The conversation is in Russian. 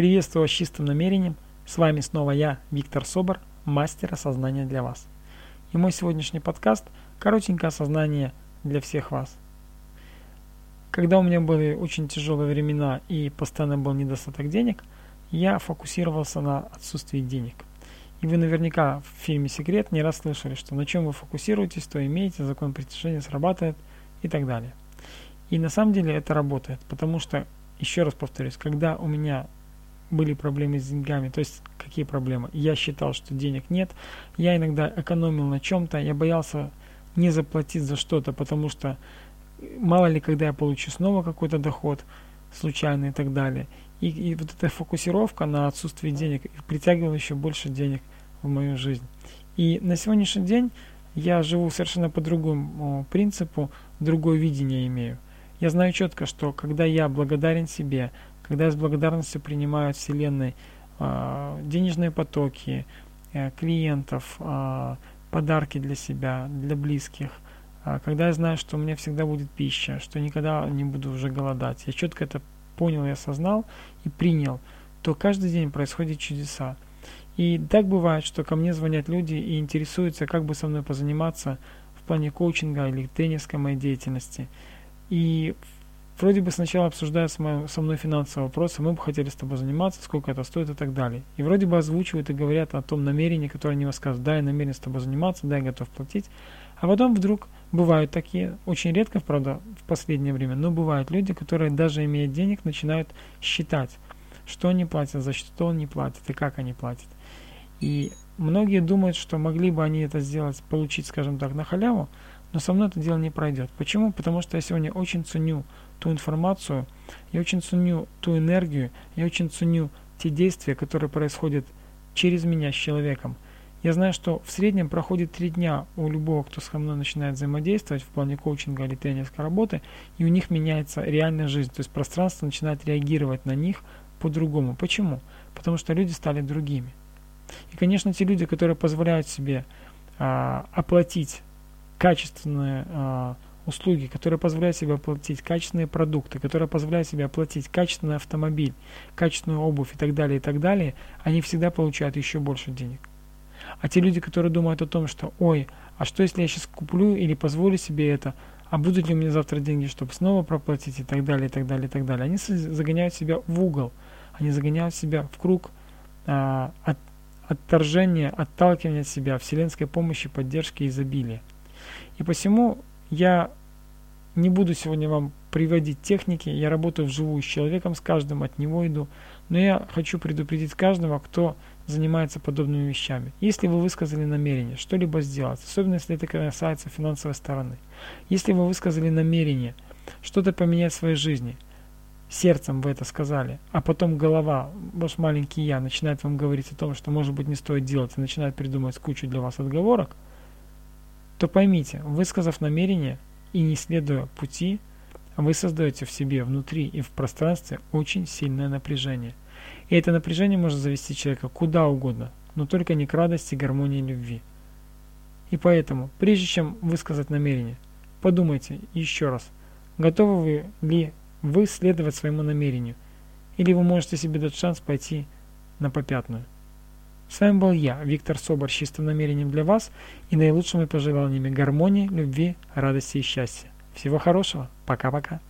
Приветствую вас с чистым намерением. С вами снова я, Виктор Собор, мастер осознания для вас. И мой сегодняшний подкаст – коротенькое осознание для всех вас. Когда у меня были очень тяжелые времена и постоянно был недостаток денег, я фокусировался на отсутствии денег. И вы наверняка в фильме «Секрет» не раз слышали, что на чем вы фокусируетесь, то имеете, закон притяжения срабатывает и так далее. И на самом деле это работает, потому что, еще раз повторюсь, когда у меня были проблемы с деньгами. То есть какие проблемы? Я считал, что денег нет. Я иногда экономил на чем-то. Я боялся не заплатить за что-то, потому что мало ли, когда я получу снова какой-то доход случайный и так далее. И, и вот эта фокусировка на отсутствии денег притягивала еще больше денег в мою жизнь. И на сегодняшний день я живу совершенно по другому принципу, другое видение имею. Я знаю четко, что когда я благодарен себе, когда с благодарностью принимаю от Вселенной э, денежные потоки, э, клиентов, э, подарки для себя, для близких, э, когда я знаю, что у меня всегда будет пища, что никогда не буду уже голодать, я четко это понял и осознал и принял, то каждый день происходят чудеса. И так бывает, что ко мне звонят люди и интересуются, как бы со мной позаниматься в плане коучинга или тренерской моей деятельности. И Вроде бы сначала обсуждают со мной финансовые вопросы, мы бы хотели с тобой заниматься, сколько это стоит и так далее. И вроде бы озвучивают и говорят о том намерении, которое они высказывают. Да, я намерен с тобой заниматься, да, я готов платить. А потом вдруг бывают такие, очень редко, правда, в последнее время, но бывают люди, которые даже имея денег, начинают считать, что они платят, за что они платят и как они платят. И многие думают, что могли бы они это сделать, получить, скажем так, на халяву, но со мной это дело не пройдет. Почему? Потому что я сегодня очень ценю ту информацию, я очень ценю ту энергию, я очень ценю те действия, которые происходят через меня с человеком. Я знаю, что в среднем проходит три дня у любого, кто со мной начинает взаимодействовать в плане коучинга или тренерской работы, и у них меняется реальная жизнь, то есть пространство начинает реагировать на них по-другому. Почему? Потому что люди стали другими. И, конечно, те люди, которые позволяют себе а, оплатить качественные а, услуги, которые позволяют себе оплатить качественные продукты, которые позволяют себе оплатить качественный автомобиль, качественную обувь и так далее, и так далее, они всегда получают еще больше денег. А те люди, которые думают о том, что ой, а что если я сейчас куплю или позволю себе это, а будут ли у меня завтра деньги, чтобы снова проплатить и так далее, и так далее, и так далее. Они загоняют себя в угол, они загоняют себя в круг а, от, отторжения, отталкивания от себя, вселенской помощи, поддержки и изобилия. И посему я не буду сегодня вам приводить техники, я работаю вживую с человеком, с каждым, от него иду, но я хочу предупредить каждого, кто занимается подобными вещами. Если вы высказали намерение что-либо сделать, особенно если это касается финансовой стороны, если вы высказали намерение что-то поменять в своей жизни, сердцем вы это сказали, а потом голова, ваш маленький я, начинает вам говорить о том, что может быть не стоит делать, и начинает придумывать кучу для вас отговорок, то поймите, высказав намерение и не следуя пути, вы создаете в себе внутри и в пространстве очень сильное напряжение. И это напряжение может завести человека куда угодно, но только не к радости, гармонии любви. И поэтому, прежде чем высказать намерение, подумайте еще раз, готовы вы ли вы следовать своему намерению, или вы можете себе дать шанс пойти на попятную. С вами был я, Виктор Собор, с чистым намерением для вас и наилучшими пожеланиями гармонии, любви, радости и счастья. Всего хорошего. Пока-пока.